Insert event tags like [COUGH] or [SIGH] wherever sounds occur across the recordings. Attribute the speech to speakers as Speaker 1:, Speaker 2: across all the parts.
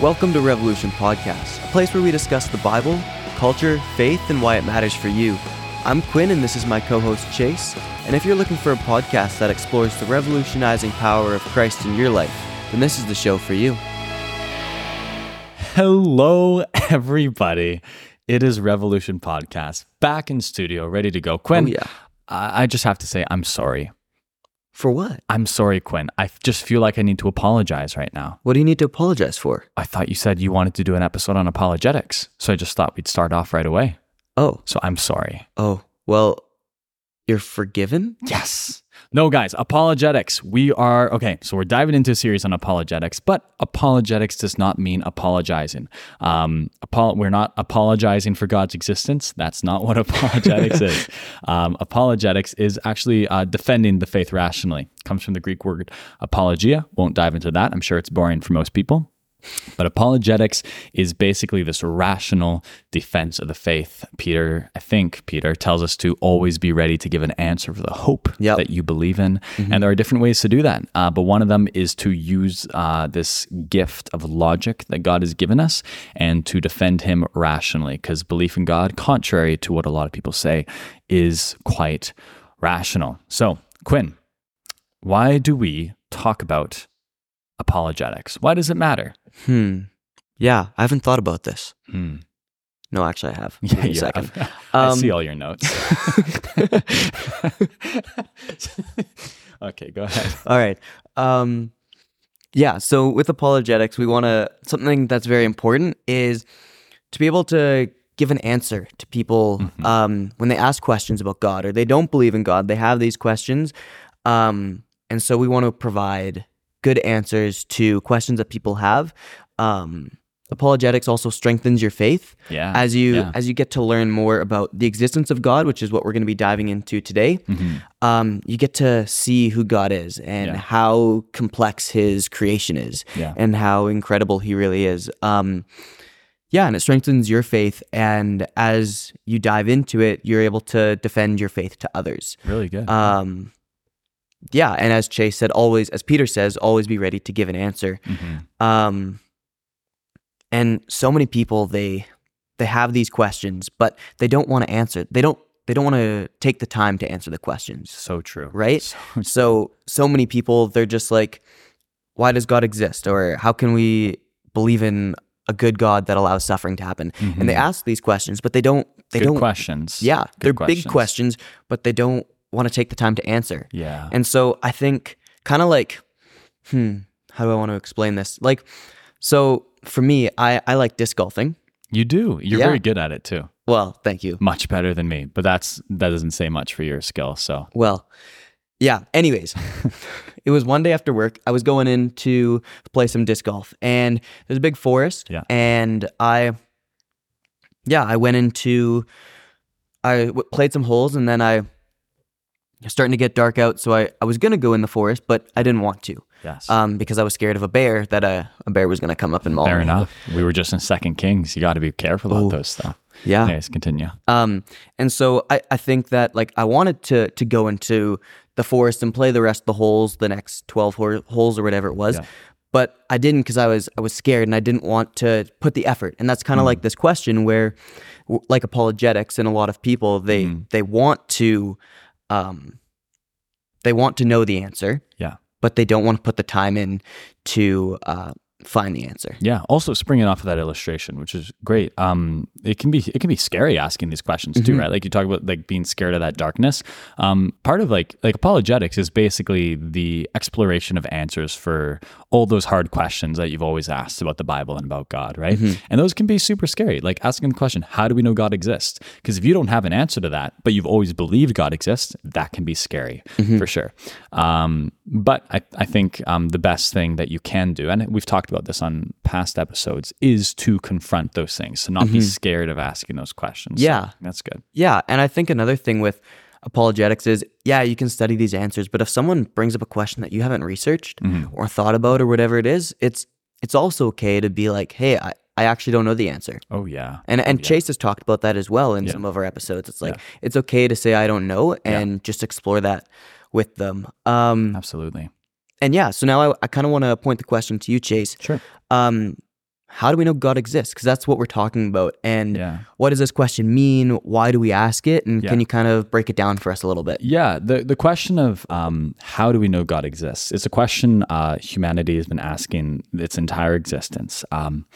Speaker 1: Welcome to Revolution Podcast, a place where we discuss the Bible, culture, faith, and why it matters for you. I'm Quinn, and this is my co host Chase. And if you're looking for a podcast that explores the revolutionizing power of Christ in your life, then this is the show for you.
Speaker 2: Hello, everybody. It is Revolution Podcast back in studio, ready to go. Quinn,
Speaker 1: Oh, yeah.
Speaker 2: I, I just have to say, I'm sorry.
Speaker 1: For what?
Speaker 2: I'm sorry, Quinn. I just feel like I need to apologize right now.
Speaker 1: What do you need to apologize for?
Speaker 2: I thought you said you wanted to do an episode on apologetics. So I just thought we'd start off right away.
Speaker 1: Oh,
Speaker 2: So I'm sorry.
Speaker 1: oh, well, you're forgiven?
Speaker 2: Yes. No, guys, apologetics. We are, okay, so we're diving into a series on apologetics, but apologetics does not mean apologizing. Um, apo- we're not apologizing for God's existence. That's not what [LAUGHS] apologetics is. Um, apologetics is actually uh, defending the faith rationally. comes from the Greek word apologia. Won't dive into that. I'm sure it's boring for most people. But apologetics is basically this rational defense of the faith. Peter, I think Peter tells us to always be ready to give an answer for the hope
Speaker 1: Yep.
Speaker 2: that you believe in. And there are different ways to do that. Uh, but one of them is to use uh, this gift of logic that God has given us and to defend Him rationally. Because belief in God, contrary to what a lot of people say, is quite rational. So, Quinn, why do we talk about apologetics? Why does it matter?
Speaker 1: Hmm. Yeah, I haven't thought about this.
Speaker 2: Hmm.
Speaker 1: No, actually, I have. [LAUGHS] Yeah,
Speaker 2: you
Speaker 1: second.
Speaker 2: have. [LAUGHS] I
Speaker 1: Um,
Speaker 2: see all your notes. [LAUGHS] okay, go ahead.
Speaker 1: All right. Um, yeah. So with apologetics, we want to something that's very important is to be able to give an answer to people um, when they ask questions about God or they don't believe in God. They have these questions, um, and so we want to provide good answers to questions that people have. Um, apologetics also strengthens your faith
Speaker 2: Yeah.
Speaker 1: as you
Speaker 2: yeah.
Speaker 1: as you get to learn more about the existence of God, which is what we're going to be diving into today.
Speaker 2: Mhm.
Speaker 1: Um, you get to see who God is and
Speaker 2: Yeah.
Speaker 1: how complex His creation is, and how incredible He really is. Um, yeah, and it strengthens your faith, and as you dive into it, you're able to defend your faith to others.
Speaker 2: Really good.
Speaker 1: Um, yeah, and as Chase said, always, as Peter says, always be ready to give an answer.
Speaker 2: Mhm.
Speaker 1: Um, and so many people they they have these questions, but they don't want to answer. They don't they don't want to take the time to answer the questions,
Speaker 2: So true.
Speaker 1: right?
Speaker 2: So, [LAUGHS]
Speaker 1: So so many people they're just like, why does God exist, or how can we believe in a good God that allows suffering to happen? And they ask these questions, but they don't they
Speaker 2: Mm-hmm. good
Speaker 1: don't.
Speaker 2: questions.
Speaker 1: Yeah,
Speaker 2: Good
Speaker 1: they're big questions, but they don't want to take the time to answer.
Speaker 2: Yeah.
Speaker 1: And so I think kind of like, hmm, how do I want to explain this? Like, so for me, I, I like disc golfing.
Speaker 2: you do. You're
Speaker 1: Yeah.
Speaker 2: very good at it too.
Speaker 1: Well, thank you.
Speaker 2: Much better than me. But that's that doesn't say much for your skill. So
Speaker 1: Well, yeah. Anyways, [LAUGHS] it was one day after work. I was going in to play some disc golf, and there's a big forest.
Speaker 2: Yeah.
Speaker 1: And I, yeah, I went into, I w- played some holes, and then I, starting to get dark out. So I, I was gonna go in the forest, but I didn't want to,
Speaker 2: yes.
Speaker 1: um, because I was scared of a bear that a, a bear was gonna come up and maul
Speaker 2: Fair
Speaker 1: me.
Speaker 2: enough. We were just in Second Kings. You got to be careful about
Speaker 1: Oh.
Speaker 2: those stuff.
Speaker 1: Yeah.
Speaker 2: Anyways, continue.
Speaker 1: Um, and so I, I think that like I wanted to to go into the forest and play the rest of the holes, the next twelve hor- holes or whatever it was,
Speaker 2: Yeah.
Speaker 1: but I didn't because I was I was scared and I didn't want to put the effort. And that's kind of like this question where, like apologetics and a lot of people they they want to, um, they want to know the answer,
Speaker 2: Yeah.
Speaker 1: but they don't want to put the time in to uh, find the answer.
Speaker 2: Yeah. Also, springing off of that illustration, which is great. Um, it can be it can be scary asking these questions too, right? Like you talk about like being scared of that darkness. Um, part of like like apologetics is basically the exploration of answers for all those hard questions that you've always asked about the Bible and about God, right? And those can be super scary. Like asking the question, "How do we know God exists?" Because if you don't have an answer to that, but you've always believed God exists, that can be scary for sure. Um, but I, I think um, the best thing that you can do, and we've talked about this on past episodes, is to confront those things, to not be scared of asking those questions. So
Speaker 1: Yeah.
Speaker 2: that's good.
Speaker 1: Yeah, and I think another thing with apologetics is yeah, you can study these answers, but if someone brings up a question that you haven't researched or thought about or whatever it is, it's it's also okay to be like, hey, I, I actually don't know the answer.
Speaker 2: Oh yeah,
Speaker 1: And and Chase has talked about that as well in some of our episodes. It's like it's okay to say I don't know and just explore that with them. Um,
Speaker 2: absolutely.
Speaker 1: and yeah, so now I, I kind of want to point the question to you, Chase.
Speaker 2: Sure.
Speaker 1: Um, how do we know God exists? Because that's what we're talking about. And
Speaker 2: Yeah.
Speaker 1: what does this question mean? Why do we ask it? And
Speaker 2: Yeah.
Speaker 1: can you kind of break it down for us a little bit?
Speaker 2: Yeah, the the question of um, how do we know God exists? It's a question uh, humanity has been asking its entire existence. Um,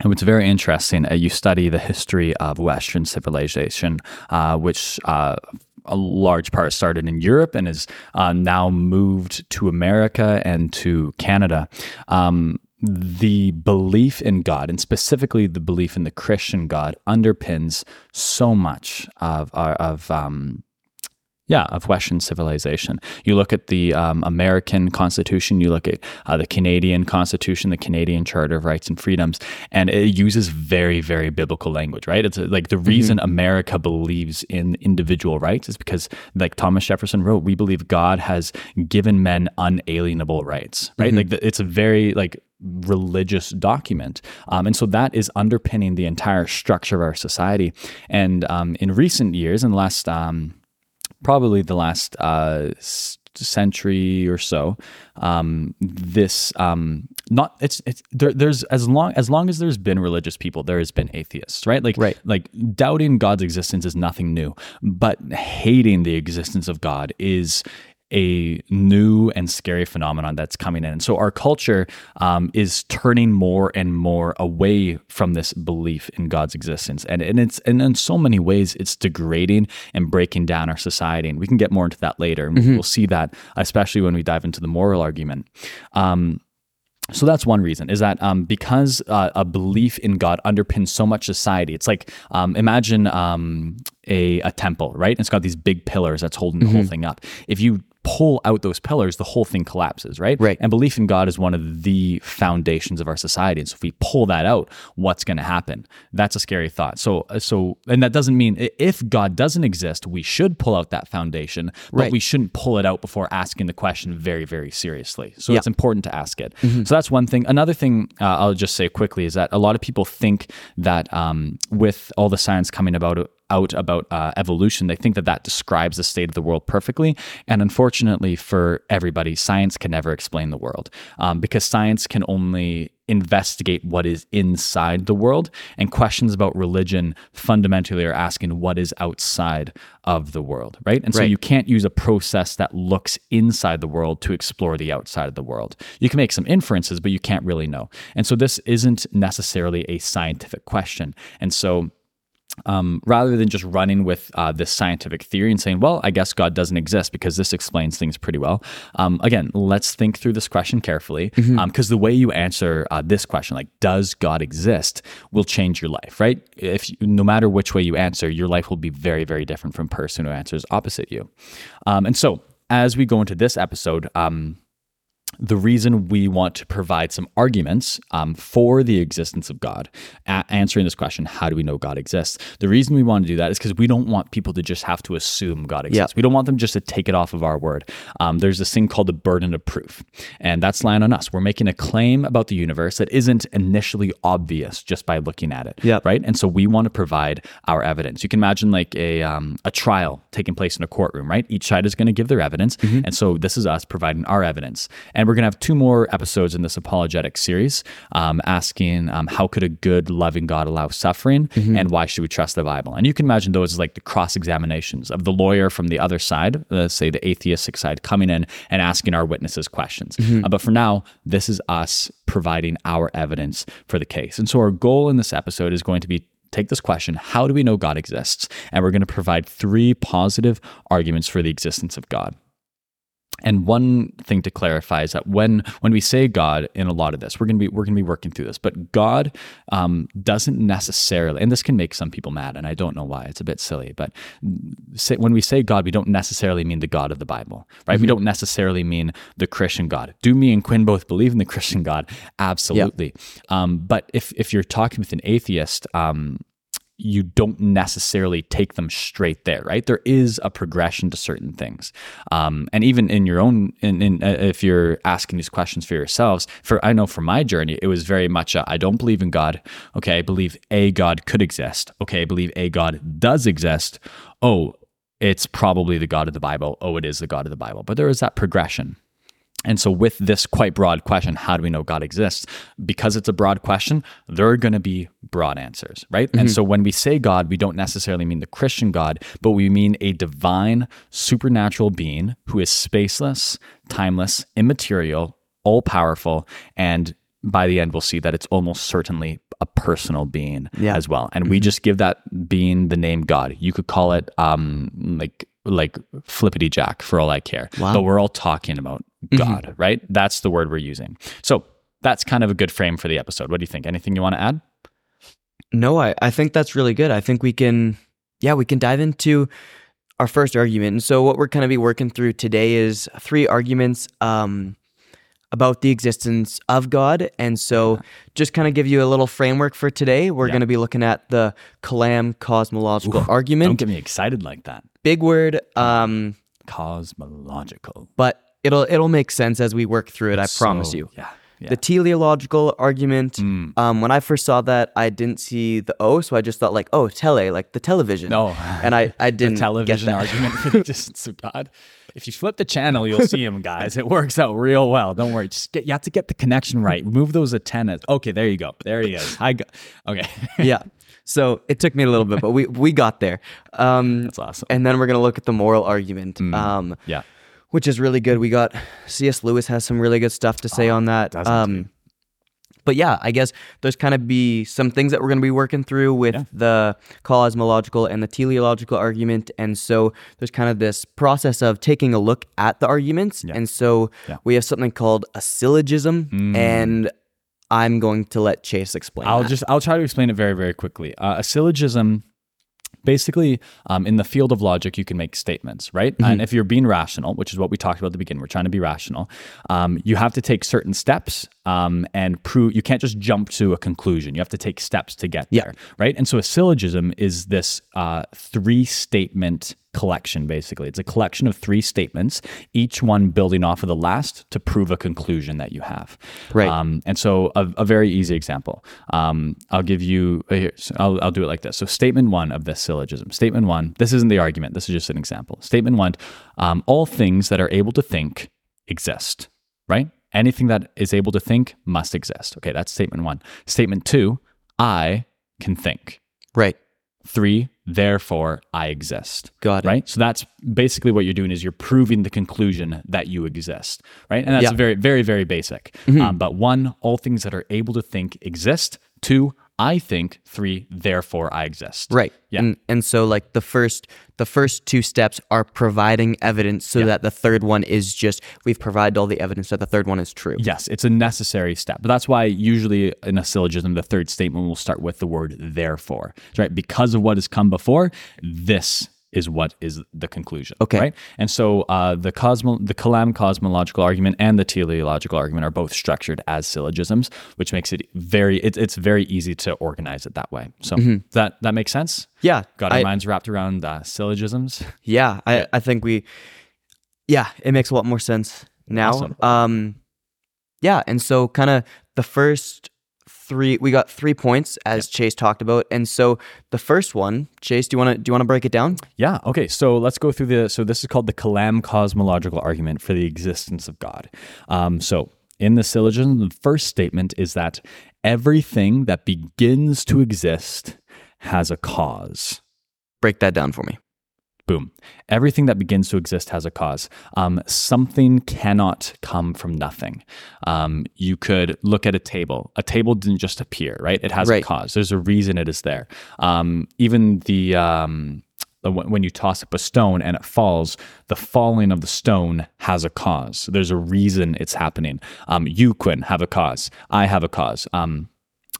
Speaker 2: and what's very interesting, uh, you study the history of Western civilization, uh, which uh, a large part started in Europe and is uh, now moved to America and to Canada. Um, the belief in God, and specifically the belief in the Christian God, underpins so much of of um, yeah, of Western civilization. You look at the um, American Constitution, you look at uh, the Canadian Constitution, the Canadian Charter of Rights and Freedoms, and it uses very, very biblical language, right? It's uh, like the reason America believes in individual rights is because, like Thomas Jefferson wrote, we believe God has given men unalienable rights, right? Like the, it's a very like religious document. Um, and so that is underpinning the entire structure of our society. And um, in recent years, in the last um, probably the last uh, century or so. Um, this um, not it's it's there, there's as long as long as there's been religious people, there has been atheists, right? Like
Speaker 1: Right.
Speaker 2: like doubting God's existence is nothing new, but hating the existence of God is a new and scary phenomenon that's coming in. And so our culture um, is turning more and more away from this belief in God's existence. And, and it's and in so many ways it's degrading and breaking down our society. And we can get more into that later. And we'll see that, especially when we dive into the moral argument. Um, so that's one reason is that um, because uh, a belief in God underpins so much society. It's like um, imagine um, a, a temple, right? It's got these big pillars that's holding the whole thing up. If you pull out those pillars, the whole thing collapses, right?
Speaker 1: Right.
Speaker 2: And belief in God is one of the foundations of our society. And so if we pull that out, what's going to happen? That's a scary thought. So, uh, so, and that doesn't mean if God doesn't exist, we should pull out that foundation, but
Speaker 1: Right.
Speaker 2: we shouldn't pull it out before asking the question very, very seriously. So
Speaker 1: Yeah.
Speaker 2: it's important to ask it. So that's one thing. Another thing uh, I'll just say quickly is that a lot of people think that um, with all the science coming about out about uh, evolution, they think that that describes the state of the world perfectly. And unfortunately for everybody, science can never explain the world um, because science can only investigate what is inside the world. And questions about religion fundamentally are asking what is outside of the world right? And so you can't use a process that looks inside the world to explore the outside of the world. You can make some inferences but you can't really know. And so this isn't necessarily a scientific question. And so um, rather than just running with uh, this scientific theory and saying, well, I guess God doesn't exist because this explains things pretty well. Um, again, let's think through this question carefully because the way you answer uh, this question, like, does God exist, will change your life, right? If you, no matter which way you answer, your life will be very, very different from person who answers opposite you. Um, and so, as we go into this episode, um, the reason we want to provide some arguments um, for the existence of God, a- answering this question, how do we know God exists? The reason we want to do that is because we don't want people to just have to assume God exists. We don't want them just to take it off of our word. Um, there's this thing called the burden of proof, and that's lying on us. We're making a claim about the universe that isn't initially obvious just by looking at it,
Speaker 1: Yep.
Speaker 2: right? And so we want to provide our evidence. You can imagine like a um, a trial taking place in a courtroom, right? Each side is going to give their evidence, and so this is us providing our evidence. And we're going to have two more episodes in this apologetic series, um, asking um, how could a good, loving God allow suffering, and why should we trust the Bible? And you can imagine those as like the cross examinations of the lawyer from the other side, uh, say the atheistic side, coming in and asking our witnesses questions. Uh, but for now, this is us providing our evidence for the case. And so our goal in this episode is going to be take this question how do we know God exists? And we're going to provide three positive arguments for the existence of God. And one thing to clarify is that when when we say God in a lot of this, we're gonna be we're gonna be working through this. But God um, doesn't necessarily, and this can make some people mad, and I don't know why. It's a bit silly, but say, when we say God, we don't necessarily mean the God of the Bible, right? We don't necessarily mean the Christian God. Do me and Quinn both believe in the [LAUGHS] Christian God? Absolutely. Um, but if if you're talking with an atheist, um, you don't necessarily take them straight there, right? There is a progression to certain things, um, and even in your own, in, in uh, if you're asking these questions for yourselves, for I know for my journey, it was very much I I don't believe in God. Okay, I believe a God could exist. Okay, I believe a God does exist. Oh, it's probably the God of the Bible. Oh, it is the God of the Bible. But there is that progression. And so, with this quite broad question, how do we know God exists? Because it's a broad question, there are going to be broad answers, right? And so, when we say God, we don't necessarily mean the Christian God, but we mean a divine, supernatural being who is spaceless, timeless, immaterial, all powerful. And by the end, we'll see that it's almost certainly a personal being
Speaker 1: Yeah.
Speaker 2: as well. And we just give that being the name God. You could call it um, like like flippity jack for all I care.
Speaker 1: Wow.
Speaker 2: But we're all talking about God, right? That's the word we're using. So that's kind of a good frame for the episode. What do you think? Anything you want to add?
Speaker 1: No, I, I think that's really good. I think we can, yeah, we can dive into our first argument. And so, what we're going to be working through today is three arguments um, about the existence of God. And so, just kind of give you a little framework for today, we're
Speaker 2: Yeah.
Speaker 1: going to be looking at the Kalam cosmological argument.
Speaker 2: Don't get me excited like that.
Speaker 1: Big word, um,
Speaker 2: Cosmological.
Speaker 1: but it'll it'll make sense as we work through it. I promise
Speaker 2: So,
Speaker 1: you.
Speaker 2: Yeah. yeah.
Speaker 1: The teleological argument.
Speaker 2: Mm.
Speaker 1: Um, when I first saw that, I didn't see the O, so I just thought like, oh, tele, like the television.
Speaker 2: No.
Speaker 1: and I I [LAUGHS] didn't
Speaker 2: the television argument for the existence of God. If you flip the channel, you'll see him, guys. It works out real well. Don't worry. Just get you have to get the connection right. Move those antennas. Okay, there you go. There he is. I got okay. [LAUGHS]
Speaker 1: yeah. So it took me a little bit, but we we got there. Um,
Speaker 2: That's awesome.
Speaker 1: and then we're gonna look at the moral argument. Um,
Speaker 2: Yeah.
Speaker 1: Which is really good. We got C.S. Lewis has some really good stuff to say on that. Um, but yeah, I guess there's kind of be some things that we're going to be working through with
Speaker 2: Yeah.
Speaker 1: the cosmological and the teleological argument, and so there's kind of this process of taking a look at the arguments, and so
Speaker 2: Yeah. Mm.
Speaker 1: we have something called a syllogism, and I'm going to let Chase explain.
Speaker 2: I'll
Speaker 1: that.
Speaker 2: just I'll try to explain it very very quickly. Uh, a syllogism, basically, um, in the field of logic, you can make statements, right? And if you're being rational, which is what we talked about at the beginning, we're trying to be rational. Um, you have to take certain steps um, and prove. You can't just jump to a conclusion. You have to take steps to get
Speaker 1: Yeah.
Speaker 2: there, right? And so a syllogism is this uh, three statement collection basically it's a collection of three statements each one building off of the last to prove a conclusion that you have
Speaker 1: Right.
Speaker 2: um, and so a, a very easy example. Um, I'll give you, uh, here, I'll, I'll do it like this. So statement one of this syllogism. Statement one, this isn't the argument. This is just an example. Statement one, um, all things that are able to think exist, right? Anything that is able to think must exist. Okay, that's statement one. Statement two, I can think.
Speaker 1: right.
Speaker 2: Three, therefore I exist
Speaker 1: Got it.
Speaker 2: right? So that's basically what you're doing is you're proving the conclusion that you exist, right? And that's
Speaker 1: Yeah. Mm-hmm.
Speaker 2: very, very, very basic. Um, but one, all things that are able to think exist. Two, I think. Three, therefore I exist.
Speaker 1: Right.
Speaker 2: Yeah.
Speaker 1: And, and so like the first the first two steps are providing evidence so that the third one is just we've provided all the evidence that the third one is true.
Speaker 2: Yes, it's a necessary step. But that's why usually in a syllogism, the third statement will start with the word therefore. Right? Because of what has come before, this is what is the conclusion.
Speaker 1: Okay.
Speaker 2: Right. And so uh, the cosmo the Kalam cosmological argument and the teleological argument are both structured as syllogisms, which makes it very it's it's very easy to organize it that way. So that that makes sense?
Speaker 1: Yeah.
Speaker 2: Got our
Speaker 1: I-
Speaker 2: minds wrapped around uh, syllogisms.
Speaker 1: Yeah, I, I think we yeah, it makes a lot more sense now.
Speaker 2: Awesome.
Speaker 1: Um yeah, and so kind of the first three we got three points as Chase talked about. And so the first one, Chase, do you want to do you want to break it down?
Speaker 2: Yeah. Okay. So let's go through the. So this is called the Kalam cosmological argument for the existence of God. Um, so in the syllogism, the first statement is that everything that begins to exist has a cause.
Speaker 1: Break that down for me.
Speaker 2: Boom. Everything that begins to exist has a cause. Um, something cannot come from nothing. Um, you could look at a table. A table didn't just appear, right? It has
Speaker 1: Right.
Speaker 2: a cause. There's a reason it is there. Um, even the um, when you toss up a stone and it falls, the falling of the stone has a cause. There's a reason it's happening. Um, you, Quinn, have a cause. I have a cause. Um,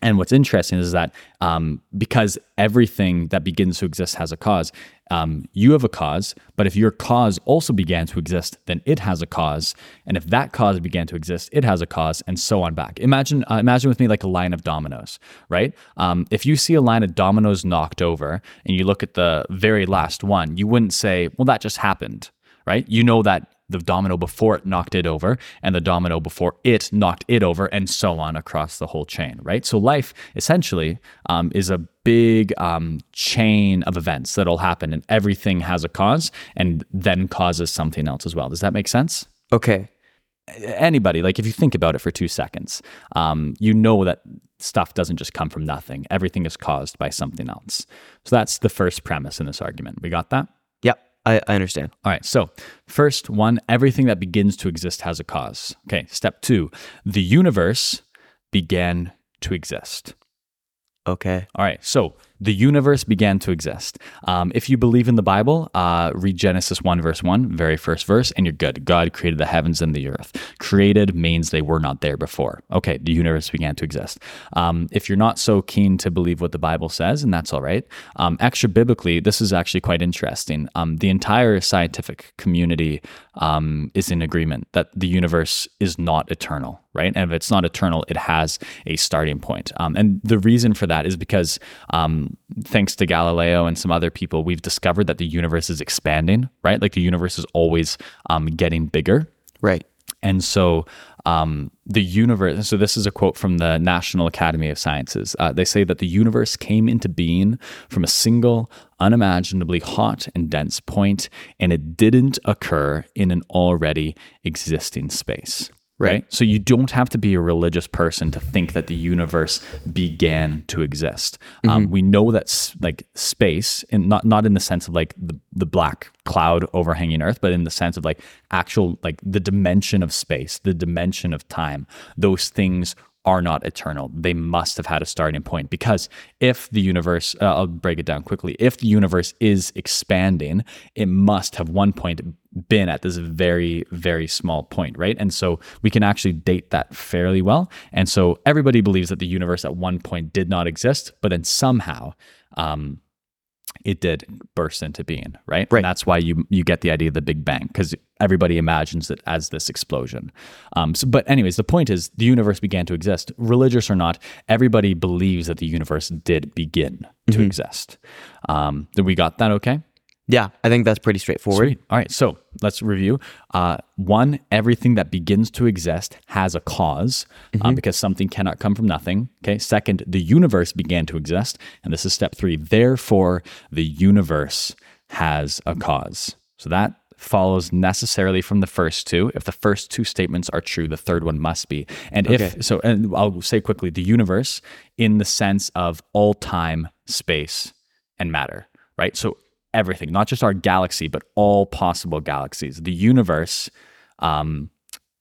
Speaker 2: and what's interesting is that um, because everything that begins to exist has a cause, um, you have a cause, but if your cause also began to exist, then it has a cause, and if that cause began to exist, it has a cause, and so on back. Imagine, uh, imagine with me like a line of dominoes, right? Um, if you see a line of dominoes knocked over, and you look at the very last one, you wouldn't say, "Well, that just happened," right? You know that the domino before it knocked it over and the domino before it knocked it over and so on across the whole chain right so life essentially um, is a big um, chain of events that'll happen and everything has a cause and then causes something else as well does that make sense
Speaker 1: Okay.
Speaker 2: anybody, like if you think about it for two seconds, um, you know that stuff doesn't just come from nothing. Everything is caused by something else. So that's the first premise in this argument. We got that?
Speaker 1: I, I understand.
Speaker 2: All right. So, first one, everything that begins to exist has a cause. Okay. Step two, the universe began to exist.
Speaker 1: Okay.
Speaker 2: All right. So, the universe began to exist. Um, if you believe in the Bible, uh, read Genesis 1, verse 1, very first verse, and you're good. God created the heavens and the earth. Created means they were not there before. Okay, the universe began to exist. Um, if you're not so keen to believe what the Bible says, and that's all right, um, extra biblically, this is actually quite interesting. Um, the entire scientific community um, is in agreement that the universe is not eternal, right? And if it's not eternal, it has a starting point. Um, and the reason for that is because um, thanks to Galileo and some other people, we've discovered that the universe is expanding, right? Like the universe is always um, getting bigger.
Speaker 1: Right.
Speaker 2: And so um, the universe, so this is a quote from the National Academy of Sciences. Uh, they say that the universe came into being from a single, unimaginably hot and dense point, and it didn't occur in an already existing space.
Speaker 1: Right.
Speaker 2: right. So you don't have to be a religious person to think that the universe began to exist. Um, we know that like space, and not not in the sense of like the, the black cloud overhanging Earth, but in the sense of like actual like the dimension of space, the dimension of time. Those things are not eternal. They must have had a starting point because if the universe, uh, I'll break it down quickly. If the universe is expanding, it must have one point been at this very, very small point, right? And so we can actually date that fairly well. And so everybody believes that the universe at one point did not exist, but then somehow, um, it did burst into being, right?
Speaker 1: Right.
Speaker 2: And that's why you you get the idea of the Big Bang because everybody imagines it as this explosion. Um, so, but anyways, the point is the universe began to exist, religious or not. Everybody believes that the universe did begin to exist. Um, we got that? Okay.
Speaker 1: Yeah, I think that's pretty straightforward.
Speaker 2: Sweet. All right. So let's review. Uh, one, everything that begins to exist has a cause um, because something cannot come from nothing. Okay. Second, the universe began to exist. And this is step three. Therefore, the universe has a cause. So that follows necessarily from the first two. If the first two statements are true, the third one must be. And
Speaker 1: Okay.
Speaker 2: if so, and I'll say quickly the universe in the sense of all time, space, and matter, right? So everything, not just our galaxy, but all possible galaxies. The universe um,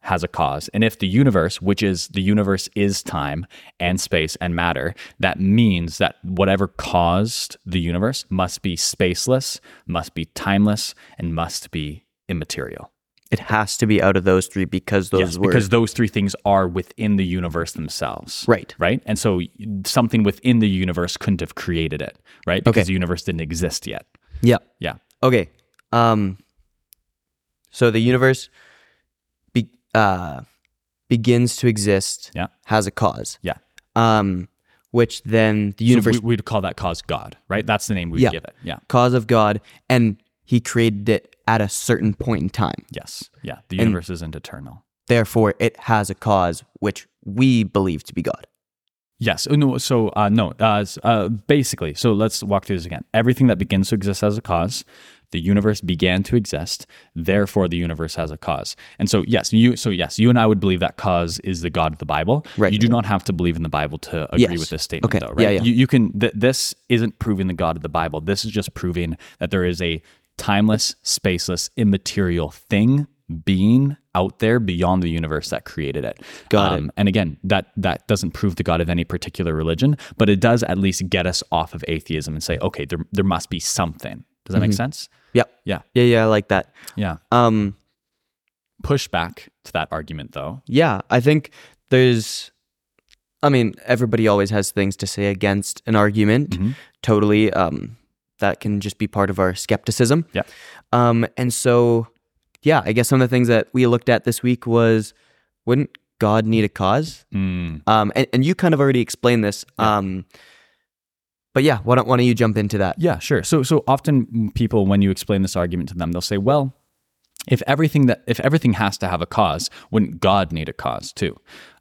Speaker 2: has a cause. And if the universe, which is the universe is time and space and matter, that means that whatever caused the universe must be spaceless, must be timeless, and must be immaterial.
Speaker 1: It has to be out of those three because those
Speaker 2: Yes,
Speaker 1: were
Speaker 2: because those three things are within the universe themselves.
Speaker 1: Right.
Speaker 2: Right. And so something within the universe couldn't have created it, right? Because
Speaker 1: Okay.
Speaker 2: the universe didn't exist yet.
Speaker 1: Yeah.
Speaker 2: Yeah.
Speaker 1: Okay. Um. So the universe be, uh, begins to exist.
Speaker 2: Yeah.
Speaker 1: Has a cause.
Speaker 2: Yeah.
Speaker 1: Um. Which then the
Speaker 2: So
Speaker 1: universe
Speaker 2: we, would call that cause God, right? That's the name we
Speaker 1: Yeah.
Speaker 2: give it. Yeah.
Speaker 1: cause of God, and He created it at a certain point in time.
Speaker 2: Yes. Yeah. The universe isn't eternal.
Speaker 1: Therefore, it has a cause which we believe to be God.
Speaker 2: Yes. Oh, No. So uh, no. Uh, uh, basically, so let's walk through this again. Everything that begins to exist has a cause. The universe began to exist. Therefore, the universe has a cause. And so, yes, you. So yes, you and I would believe that cause is the God of the Bible.
Speaker 1: Right.
Speaker 2: You do not have to believe in the Bible to agree
Speaker 1: Yes.
Speaker 2: with this statement,
Speaker 1: Okay.
Speaker 2: though, right?
Speaker 1: Yeah, yeah.
Speaker 2: You, you can. Th- this isn't proving the God of the Bible. This is just proving that there is a timeless, spaceless, immaterial thing being out there beyond the universe that created it.
Speaker 1: Got it.
Speaker 2: Um, And again, that that doesn't prove the God of any particular religion, but it does at least get us off of atheism and say, okay, there there must be something. Does that make sense?
Speaker 1: Yep.
Speaker 2: Yeah.
Speaker 1: Yeah. Yeah. I like that.
Speaker 2: Yeah.
Speaker 1: Um.
Speaker 2: push back to that argument, though.
Speaker 1: Yeah. I think there's. I mean, everybody always has things to say against an argument.
Speaker 2: Mhm.
Speaker 1: Totally. Um. That can just be part of our skepticism.
Speaker 2: Yeah.
Speaker 1: Um. And so, yeah, I guess some of the things that we looked at this week was, wouldn't God need a cause?
Speaker 2: Mm.
Speaker 1: Um. And, and you kind of already explained this. Um. But yeah, why don't why don't you jump into that?
Speaker 2: Yeah, sure. So so often people when you explain this argument to them, they'll say, "Well, if everything that if everything has to have a cause, wouldn't God need a cause too?"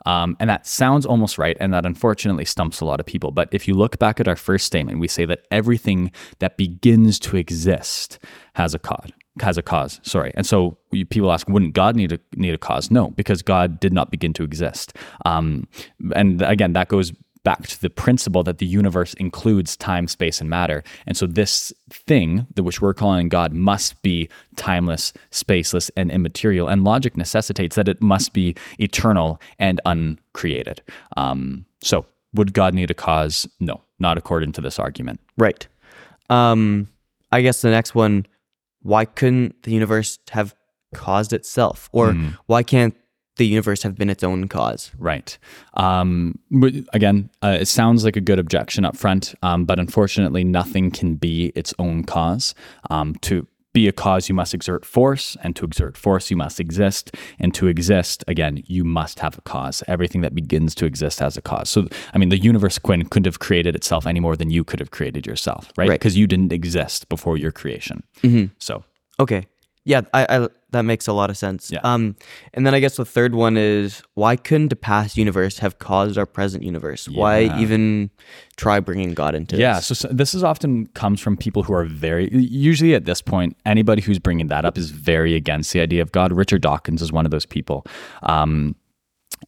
Speaker 2: Um, and that sounds almost right, and that unfortunately stumps a lot of people. But if you look back at our first statement, we say that everything that begins to exist has a cause. Has a cause. Sorry, and so people ask, wouldn't God need a need a cause? No, because God did not begin to exist. Um, and again, that goes back to the principle that the universe includes time, space, and matter. And so this thing that which we're calling God must be timeless, spaceless, and immaterial. And logic necessitates that it must be eternal and uncreated. Um, so would God need a cause? No, not according to this argument.
Speaker 1: Right. Um, I guess the next one, why couldn't the universe have caused itself? Or why can't the universe have been its own cause?
Speaker 2: Right. Um, again, uh, it sounds like a good objection up front, um, but unfortunately, nothing can be its own cause. Um, to be a cause, you must exert force, and to exert force, you must exist. And to exist, again, you must have a cause. Everything that begins to exist has a cause. So, I mean, the universe, Quinn, couldn't have created itself any more than you could have created yourself, right?
Speaker 1: Right.
Speaker 2: Because you didn't exist before your creation. Mm-hmm. So,
Speaker 1: Okay. Yeah, I, I that makes a lot of sense.
Speaker 2: Yeah.
Speaker 1: Um, and then I guess the third one is why couldn't a past universe have caused our present universe? Why even try bringing God into
Speaker 2: Yeah,
Speaker 1: this?
Speaker 2: so, so this is often comes from people who are very usually at this point anybody who's bringing that up is very against the idea of God. Richard Dawkins is one of those people, um,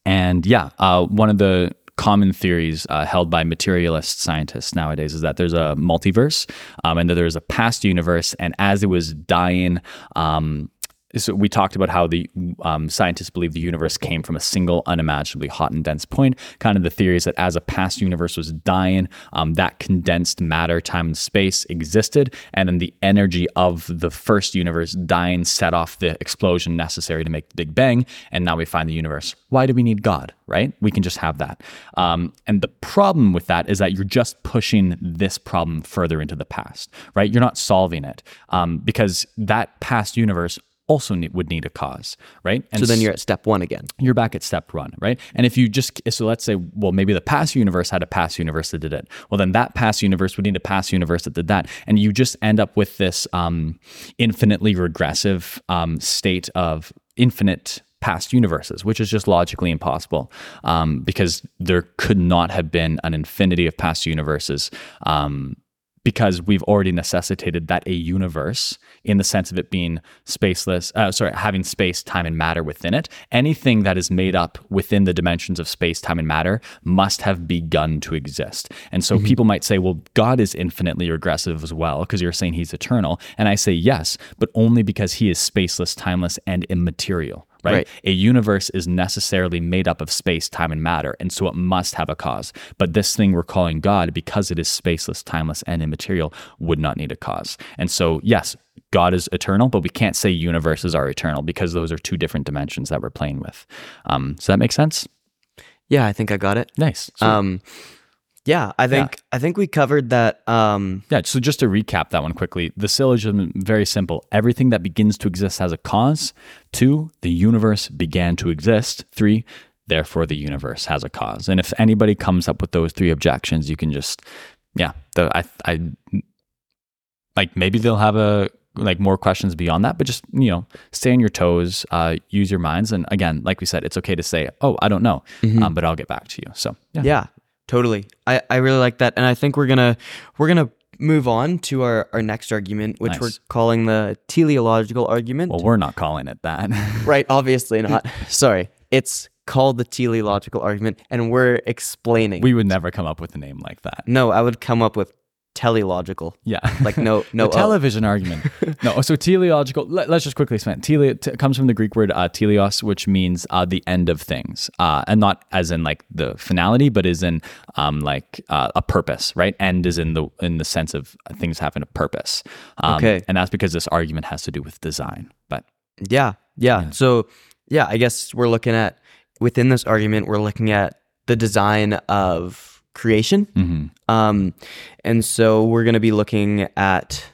Speaker 2: and yeah, uh, one of the common theories uh, held by materialist scientists nowadays is that there's a multiverse um, and that there's a past universe, and as it was dying. Um, so we talked about how the um, scientists believe the universe came from a single unimaginably hot and dense point. Kind of the theory is that as a past universe was dying um, that condensed matter time and space existed and then the energy of the first universe dying set off the explosion necessary to make the big bang and now we find the universe. Why do we need god right? We can just have that. Um, and the problem with that is that you're just pushing this problem further into the past right? You're not solving it um, because that past universe also ne- would need a cause, right? And
Speaker 1: so then you're at step one again.
Speaker 2: you're back at step one, right? And if you just so let's say, well, maybe the past universe had a past universe that did it. Well, then that past universe would need a past universe that did that, and you just end up with this um, infinitely regressive um, state of infinite past universes, which is just logically impossible um, because there could not have been an infinity of past universes. Um, because we've already necessitated that a universe, in the sense of it being spaceless, uh, sorry, having space, time, and matter within it, anything that is made up within the dimensions of space, time, and matter must have begun to exist. And so people might say, well, God is infinitely regressive as well, because you're saying he's eternal. And I say, yes, but only because he is spaceless, timeless, and immaterial. Right?
Speaker 1: Right.
Speaker 2: A universe is necessarily made up of space, time, and matter, and so it must have a cause. But this thing we're calling God, because it is spaceless, timeless, and immaterial, would not need a cause. And so, yes, God is eternal, but we can't say universes are eternal because those are two different dimensions that we're playing with. Um, does that make sense?
Speaker 1: Yeah, I think I got it.
Speaker 2: Nice.
Speaker 1: Um, yeah, I think I think we covered that. Um,
Speaker 2: Yeah, so just to recap that one quickly, the syllogism very simple. Everything that begins to exist has a cause. Two, the universe began to exist. Three, therefore the universe has a cause. And if anybody comes up with those three objections, you can just yeah, the I I like maybe they'll have a like more questions beyond that, but just you know, stay on your toes, uh, use your minds, and again, like we said, it's okay to say, "Oh, I don't know," um, but I'll get back to you. So yeah,
Speaker 1: yeah, totally. I, I really like that, and I think we're gonna we're gonna move on to our, our next argument, which
Speaker 2: Nice.
Speaker 1: we're calling the teleological argument.
Speaker 2: well, we're not calling it that. [LAUGHS]
Speaker 1: right? Obviously not. Sorry, it's called the teleological argument, and we're explaining.
Speaker 2: we would never come up with a name like that.
Speaker 1: no, I would come up with teleological.
Speaker 2: Yeah.
Speaker 1: Like no [LAUGHS] no
Speaker 2: the
Speaker 1: O.
Speaker 2: television argument. [LAUGHS] No, so teleological. Let, us just quickly explain. Tele t- comes from the Greek word uh, teleos, which means uh, the end of things, uh, and not as in like the finality, but is in um, like uh, a purpose. Right? End is in the in the sense of things having a purpose. Um,
Speaker 1: Okay.
Speaker 2: and that's because this argument has to do with design. But
Speaker 1: Yeah, yeah. So, yeah, I guess we're looking at within this argument, we're looking at the design of creation.
Speaker 2: mhm.
Speaker 1: Um, and so we're going to be looking at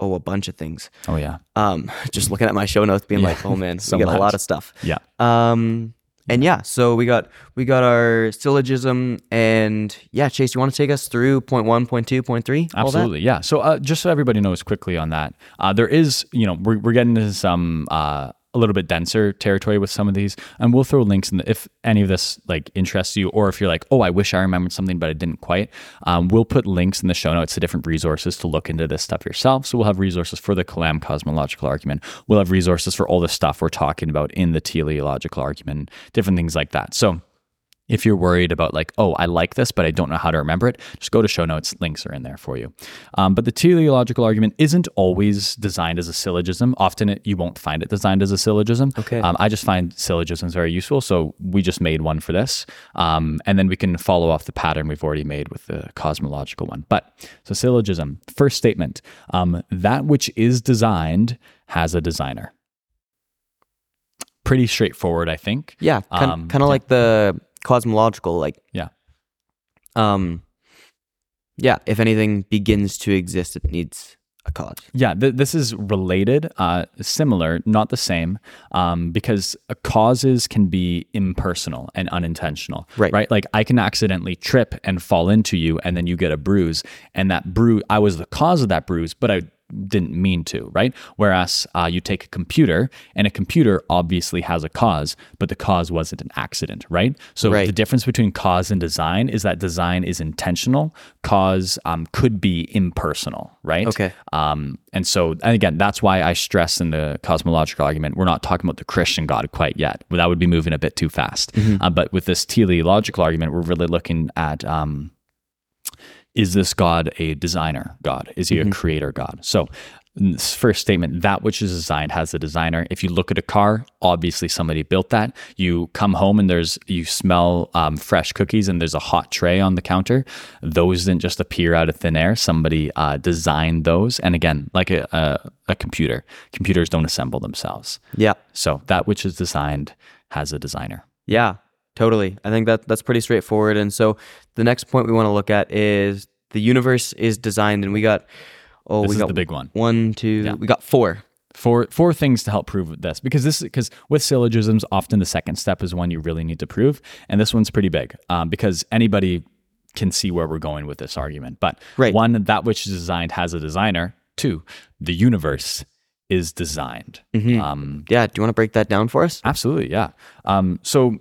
Speaker 1: oh a bunch of things.
Speaker 2: oh yeah,
Speaker 1: Um, [LAUGHS] just looking at my show notes, being
Speaker 2: Yeah,
Speaker 1: like, oh man,
Speaker 2: so [LAUGHS]
Speaker 1: we got a lot of stuff.
Speaker 2: yeah.
Speaker 1: Um, and yeah, so we got we got our syllogism, and yeah, Chase, you want to take us through point one, point two, point three? all that?
Speaker 2: Absolutely, yeah. So uh, just so everybody knows quickly on that, uh, there is, you know, we're, we're getting into some uh, a little bit denser territory with some of these, and we'll throw links in the, if any of this like interests you, or if you're like, oh, I wish I remembered something but I didn't quite. Um, we'll put links in the show notes to different resources to look into this stuff yourself. So we'll have resources for the Kalam cosmological argument. We'll have resources for all the stuff we're talking about in the teleological argument, different things like that. So if you're worried about like, oh, I like this, but I don't know how to remember it, just go to show notes. Links are in there for you. Um, but the teleological argument isn't always designed as a syllogism. Often it, you won't find it designed as a syllogism.
Speaker 1: Okay.
Speaker 2: Um, I just find syllogisms very useful, so we just made one for this, um, and then we can follow off the pattern we've already made with the cosmological one. But so syllogism, first statement: um, that which is designed has a designer. Pretty straightforward, I think.
Speaker 1: Yeah, kind,
Speaker 2: Um,
Speaker 1: kind of
Speaker 2: yeah.
Speaker 1: like the cosmological, like
Speaker 2: Yeah.
Speaker 1: um, yeah. If anything begins to exist, it needs a cause.
Speaker 2: Yeah, th- this is related, uh, similar, not the same, um, because uh, causes can be impersonal and unintentional.
Speaker 1: Right.
Speaker 2: Right. Like I can accidentally trip and fall into you, and then you get a bruise, and that bruise, I was the cause of that bruise, but I didn't mean to. Right. Whereas uh, you take a computer, and a computer obviously has a cause, but the cause wasn't an accident. Right. So
Speaker 1: Right.
Speaker 2: the difference between cause and design is that design is intentional, cause um, could be impersonal. Right.
Speaker 1: Okay.
Speaker 2: Um, and so, and again, that's why I stress in the cosmological argument, we're not talking about the Christian God quite yet. That would be moving a bit too fast. Uh, but with this teleological argument, we're really looking at um, is this God a designer God? Is he a creator God? So, this first statement, that which is designed has a designer. If you look at a car, obviously somebody built that. You come home and there's you smell um, fresh cookies and there's a hot tray on the counter. Those didn't just appear out of thin air. Somebody uh, designed those. And again, like a, a, a computer, computers don't assemble themselves.
Speaker 1: Yeah,
Speaker 2: So that which is designed has a designer.
Speaker 1: yeah, totally. I think that that's pretty straightforward. And so the next point we want to look at is the universe is designed, and we got oh,
Speaker 2: This
Speaker 1: we
Speaker 2: is
Speaker 1: got
Speaker 2: the big one.
Speaker 1: one, two, we got four.
Speaker 2: four four things to help prove this because this because with syllogisms often the second step is one you really need to prove and this one's pretty big um, because anybody can see where we're going with this argument but
Speaker 1: Right.
Speaker 2: one that which is designed has a designer two the universe is designed um,
Speaker 1: Yeah, do you want to break that down for us?
Speaker 2: Absolutely, yeah. Um, so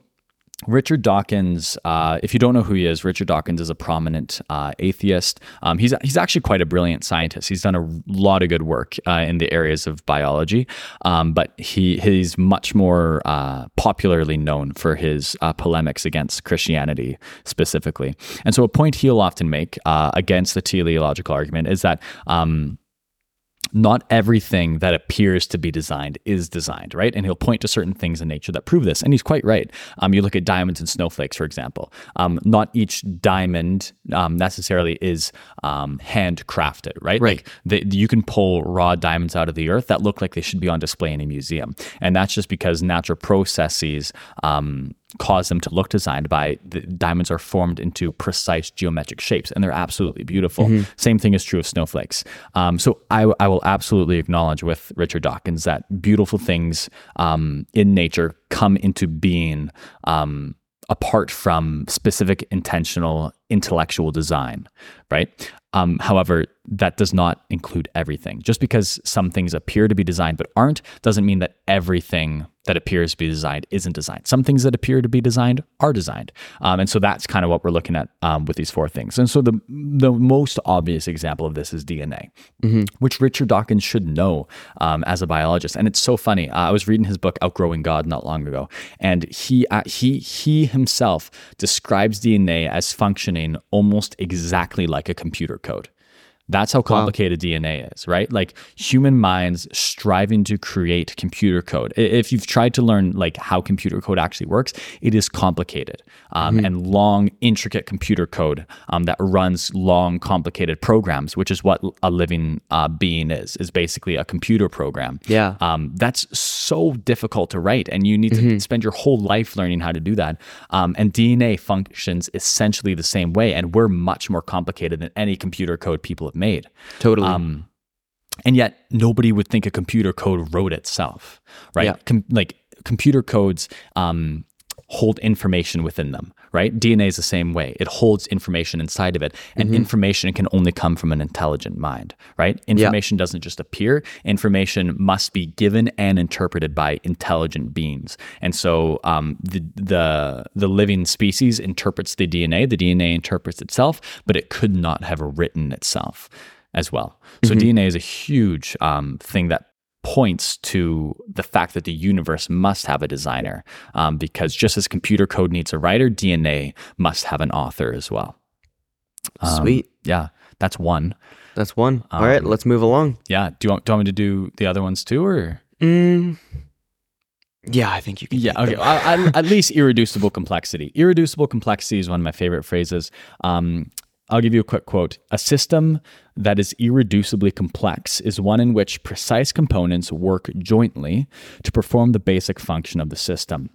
Speaker 2: Richard Dawkins, uh, if you don't know who he is, Richard Dawkins is a prominent uh, atheist. Um, he's he's actually quite a brilliant scientist. He's done a lot of good work uh, in the areas of biology, um, but he he's much more uh, popularly known for his uh, polemics against Christianity specifically. And so, a point he'll often make uh, against the teleological argument is that. Um, not everything that appears to be designed is designed, right? And he'll point to certain things in nature that prove this. And he's quite right. Um, you look at diamonds and snowflakes, for example. Um, not each diamond um, necessarily is um, handcrafted, right?
Speaker 1: Right.
Speaker 2: Like the, you can pull raw diamonds out of the earth that look like they should be on display in a museum. And that's just because natural processes um, cause them to look designed by the diamonds are formed into precise geometric shapes and they're absolutely beautiful. Same thing is true of snowflakes. Um, so I, I will absolutely acknowledge with Richard Dawkins that beautiful things um, in nature come into being um, apart from specific intentional intellectual design, right? Um, however, that does not include everything. Just because some things appear to be designed but aren't doesn't mean that everything that appears to be designed isn't designed. Some things that appear to be designed are designed, um, and so that's kind of what we're looking at um, with these four things. And so the the most obvious example of this is DNA, which Richard Dawkins should know um, as a biologist. And it's so funny. Uh, I was reading his book Outgrowing God not long ago, and he uh, he he himself describes DNA as functioning almost exactly like a computer code. That's how complicated DNA is, right? Like human minds striving to create computer code. If you've tried to learn like how computer code actually works, it is complicated um, and long, intricate computer code um, that runs long, complicated programs, which is what a living uh, being is. Is basically a computer program.
Speaker 1: Yeah.
Speaker 2: Um, that's so difficult to write, and you need to spend your whole life learning how to do that. Um, and DNA functions essentially the same way, and we're much more complicated than any computer code people have made.
Speaker 1: Totally.
Speaker 2: Um, and yet, nobody would think a computer code wrote itself, right?
Speaker 1: Yeah.
Speaker 2: Com- like computer codes um, hold information within them, right? DNA is the same way. It holds information inside of it, and
Speaker 1: Mm-hmm.
Speaker 2: information can only come from an intelligent mind, right? Information doesn't just appear. Information must be given and interpreted by intelligent beings. And so um, the the the living species interprets the DNA. The DNA interprets itself, but it could not have written itself as well. So DNA is a huge um, thing that points to the fact that the universe must have a designer um, because just as computer code needs a writer dna must have an author as well Um,
Speaker 1: Sweet.
Speaker 2: yeah that's one
Speaker 1: That's one. All
Speaker 2: Um,
Speaker 1: right, let's move along.
Speaker 2: yeah do you, want, do you want me to do the other ones too or
Speaker 1: Mm, yeah, I think you can.
Speaker 2: yeah okay. I, I, at least irreducible complexity irreducible complexity is one of my favorite phrases um, I'll give you a quick quote. A system that is irreducibly complex is one in which precise components work jointly to perform the basic function of the system.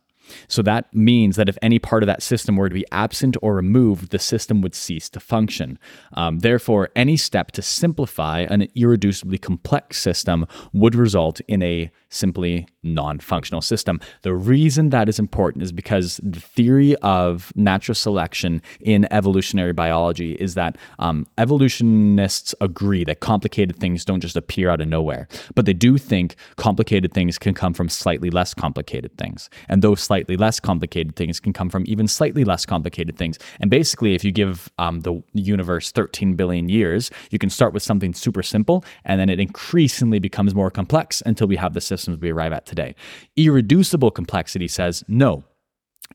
Speaker 2: So that means that if any part of that system were to be absent or removed, the system would cease to function. Um, therefore, any step to simplify an irreducibly complex system would result in a simply non functional system. The reason that is important is because the theory of natural selection in evolutionary biology is that um, evolutionists agree that complicated things don't just appear out of nowhere, but they do think complicated things can come from slightly less complicated things. And those slightly less complicated things can come from even slightly less complicated things. And basically, if you give um, the universe 13 billion years, you can start with something super simple and then it increasingly becomes more complex until we have the systems we arrive at today. Irreducible complexity says no.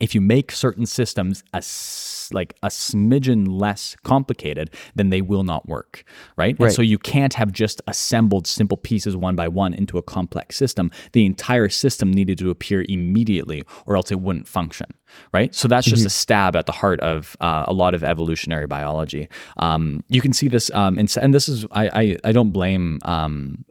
Speaker 2: If you make certain systems a like a smidgen less complicated, then they will not work, right? And so you can't have just assembled simple pieces one by one into a complex system. The entire system needed to appear immediately, or else it wouldn't function, right? So that's just a stab at the heart of uh, a lot of evolutionary biology. Um, you can see this, um, in, and this is I I, I don't blame. Um,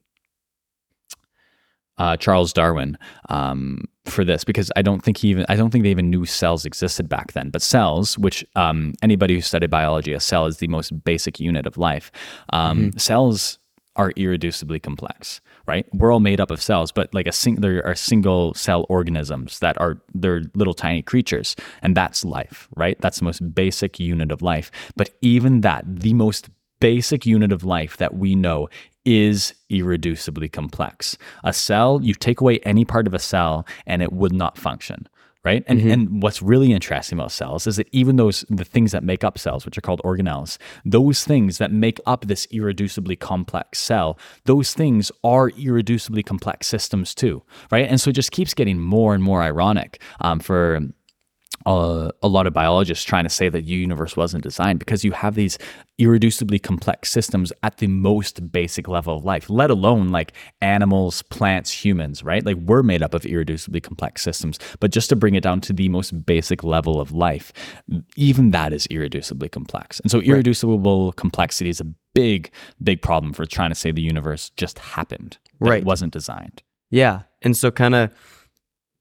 Speaker 2: uh, Charles Darwin um, for this because I don't think he even I don't think they even knew cells existed back then. But cells, which um, anybody who studied biology, a cell is the most basic unit of life. Um, Cells are irreducibly complex, right? We're all made up of cells, but like a sing- there are single cell organisms that are they're little tiny creatures, and that's life, right? That's the most basic unit of life. But even that, the most basic unit of life that we know is irreducibly complex. A cell, you take away any part of a cell and it would not function. Right. And and what's really interesting about cells is that even those the things that make up cells, which are called organelles, those things that make up this irreducibly complex cell, those things are irreducibly complex systems too. Right. And so it just keeps getting more and more ironic um, for uh, a lot of biologists trying to say that the universe wasn't designed because you have these irreducibly complex systems at the most basic level of life, let alone like animals, plants, humans, right? Like we're made up of irreducibly complex systems. But just to bring it down to the most basic level of life, even that is irreducibly complex. And so irreducible complexity is a big, big problem for trying to say the universe just happened.
Speaker 1: Right.
Speaker 2: It wasn't designed.
Speaker 1: Yeah. And so, kind of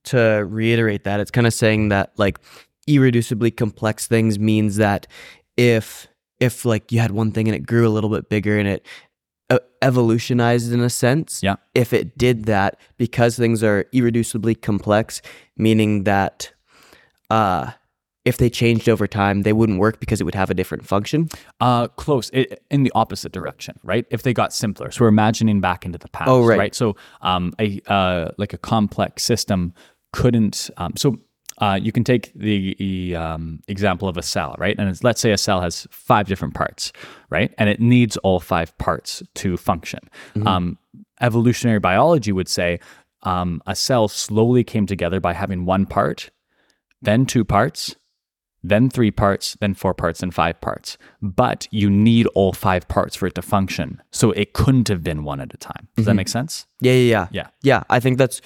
Speaker 1: to reiterate that, it's kind of saying that like irreducibly complex things means that if if like you had one thing and it grew a little bit bigger and it uh, evolutionized in a sense,
Speaker 2: Yeah.
Speaker 1: if it did that because things are irreducibly complex, meaning that uh if they changed over time, they wouldn't work because it would have a different function.
Speaker 2: Uh, close it, in the opposite direction, right? If they got simpler, so we're imagining back into the past,
Speaker 1: Oh, right.
Speaker 2: So, um, a uh, like a complex system couldn't. Um, so, uh, you can take the the, um, example of a cell, right? And it's, let's say a cell has five different parts, right? And it needs all five parts to function. Um, evolutionary biology would say um, a cell slowly came together by having one part, then two parts, then three parts, then four parts, and five parts. But you need all five parts for it to function. So it couldn't have been one at a time. Does that make sense?
Speaker 1: Yeah, yeah, yeah.
Speaker 2: Yeah.
Speaker 1: Yeah, I think that's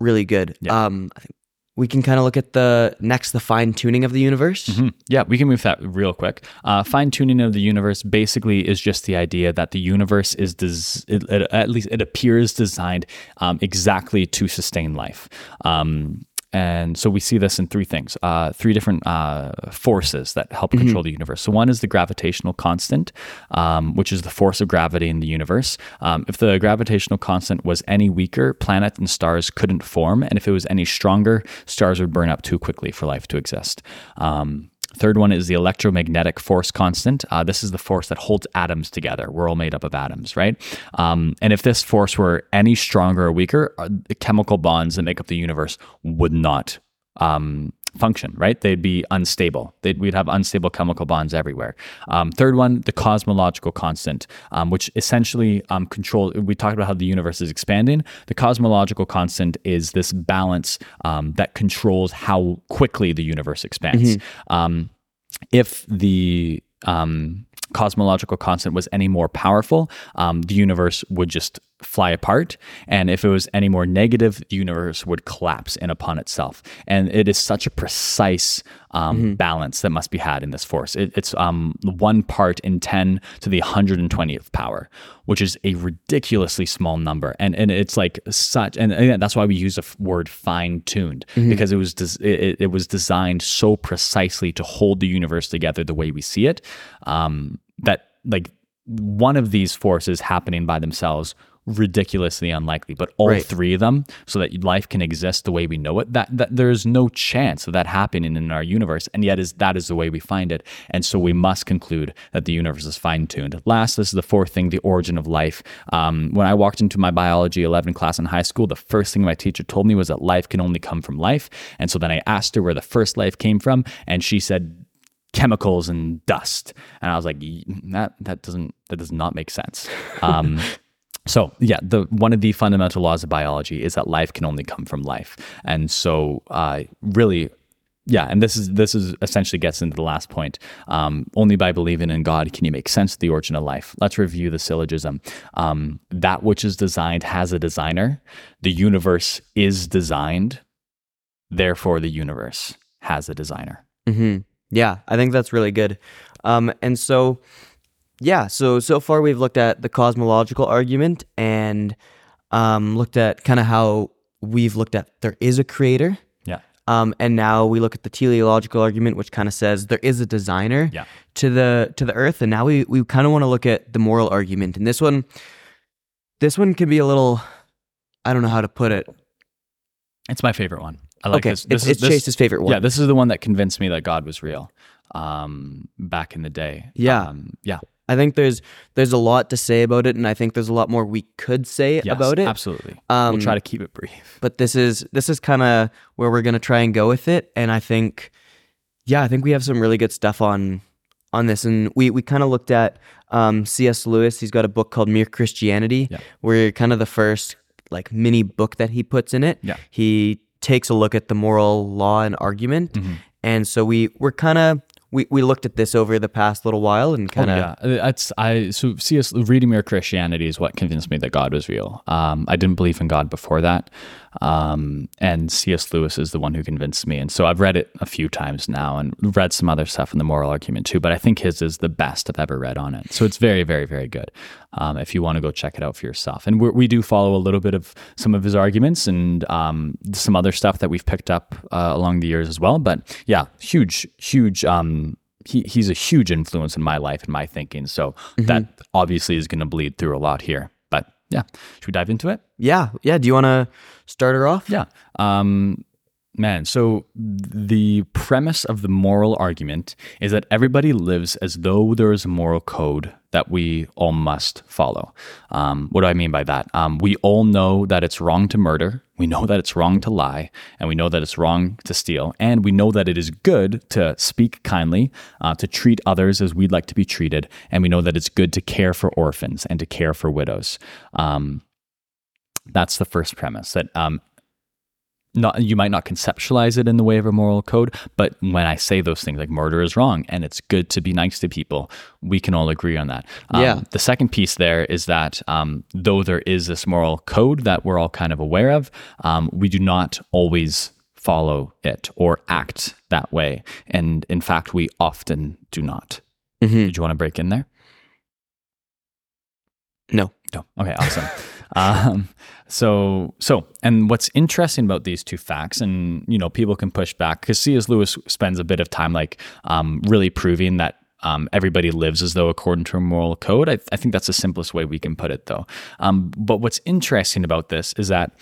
Speaker 1: really good.
Speaker 2: Yeah.
Speaker 1: Um I think we can kind of look at the next the fine tuning of the universe.
Speaker 2: Hmm. Yeah, we can move that real quick. Uh, Fine tuning of the universe basically is just the idea that the universe is, des- it, it- at least it appears designed um, exactly to sustain life. Um, and so we see this in three things, uh, three different uh, forces that help control the universe. So one is the gravitational constant, um, which is the force of gravity in the universe. Um, if the gravitational constant was any weaker, planets and stars couldn't form, and if it was any stronger, stars would burn up too quickly for life to exist. Um, Third one is the electromagnetic force constant. Uh, this is the force that holds atoms together. We're all made up of atoms, right? Um, and if this force were any stronger or weaker, uh, the chemical bonds that make up the universe would not um, function, right? They'd be unstable. They'd, we'd have unstable chemical bonds everywhere. Um, third one, the cosmological constant, um, which essentially um, control. We talked about how the universe is expanding. The cosmological constant is this balance um, that controls how quickly the universe expands. Um, if the um, cosmological constant was any more powerful, um, the universe would just fly apart. And if it was any more negative, the universe would collapse in upon itself. And it is such a precise um, mm-hmm. balance that must be had in this force. It, it's um, one part in 10 to the 120th power, which is a ridiculously small number. And, and it's like such, and, and that's why we use the word fine tuned mm-hmm. because it was, des- it, it, was designed so precisely to hold the universe together the way we see it um, that like one of these forces happening by themselves ridiculously unlikely but all right. three of them so that life can exist the way we know it that, that there's no chance of that happening in our universe and yet is that is the way we find it. And so we must conclude that the universe is fine-tuned. Last this is the fourth thing the origin of life. Um, when i walked into my biology 11 class in high school the first thing my teacher told me was that life can only come from life. And so then i asked her where the first life came from and she said chemicals and dust. And i was like that that doesn't that does not make sense. Um, [LAUGHS] so yeah the one of the fundamental laws of biology is that life can only come from life. And so uh, really yeah and this is this is essentially gets into the last point. Um, only by believing in god can you make sense of the origin of life. Let's review the syllogism. Um, that which is designed has a designer. The universe is designed. Therefore the universe has a designer.
Speaker 1: Mm-hmm. yeah i think that's really good. Um, and so yeah, so so far we've looked at the cosmological argument and um, looked at kind of how we've looked at there is a creator.
Speaker 2: Yeah.
Speaker 1: Um, and now we look at the teleological argument, which kind of says there is a designer
Speaker 2: yeah.
Speaker 1: to the to the earth. And now we we kind of want to look at the moral argument. And this one, this one can be a little, I don't know how to put it.
Speaker 2: It's my favorite one. I like
Speaker 1: okay.
Speaker 2: this.
Speaker 1: this
Speaker 2: it's,
Speaker 1: it's this, Chase's favorite one.
Speaker 2: Yeah, this is the one that convinced me that God was real um, back in the day.
Speaker 1: Yeah.
Speaker 2: Um, yeah.
Speaker 1: I think there's there's a lot to say about it, and I think there's a lot more we could say
Speaker 2: yes,
Speaker 1: about it.
Speaker 2: Absolutely, um, we'll try to keep it brief.
Speaker 1: But this is this is kind of where we're gonna try and go with it, and I think, yeah, I think we have some really good stuff on on this, and we we kind of looked at um, C.S. Lewis. He's got a book called Mere Christianity,
Speaker 2: yeah.
Speaker 1: where kind of the first like mini book that he puts in it.
Speaker 2: Yeah.
Speaker 1: he takes a look at the moral law and argument,
Speaker 2: mm-hmm.
Speaker 1: and so we we're kind of we, we looked at this over the past little while and kind of
Speaker 2: oh, yeah that's i so cs reading mere christianity is what convinced me that god was real. Um, i didn't believe in god before that um, and cs lewis is the one who convinced me and so i've read it a few times now and read some other stuff in the moral argument too but i think his is the best i've ever read on it so it's very very very good um, if you want to go check it out for yourself and we do follow a little bit of some of his arguments and um, some other stuff that we've picked up uh, along the years as well but yeah huge huge um, he, he's a huge influence in my life and my thinking. So mm-hmm. that obviously is going to bleed through a lot here. Yeah, should we dive into it?
Speaker 1: Yeah. Yeah. Do you want to start her off?
Speaker 2: Yeah. Um, man, so the premise of the moral argument is that everybody lives as though there is a moral code that we all must follow. Um, what do I mean by that? Um, we all know that it's wrong to murder. We know that it's wrong to lie, and we know that it's wrong to steal, and we know that it is good to speak kindly, uh, to treat others as we'd like to be treated, and we know that it's good to care for orphans and to care for widows. Um, that's the first premise that um, not you might not conceptualize it in the way of a moral code, but when I say those things like murder is wrong and it's good to be nice to people, we can all agree on that.
Speaker 1: Um, yeah.
Speaker 2: The second piece there is that um, though there is this moral code that we're all kind of aware of, um, we do not always follow it or act that way, and in fact, we often do not.
Speaker 1: Mm-hmm.
Speaker 2: Did you want to break in there?
Speaker 1: No.
Speaker 2: No. Okay. Awesome. [LAUGHS] um, so, so, and what's interesting about these two facts, and you know, people can push back because C.S. Lewis spends a bit of time like um, really proving that um, everybody lives as though according to a moral code. I, I, think that's the simplest way we can put it, though. Um, but what's interesting about this is that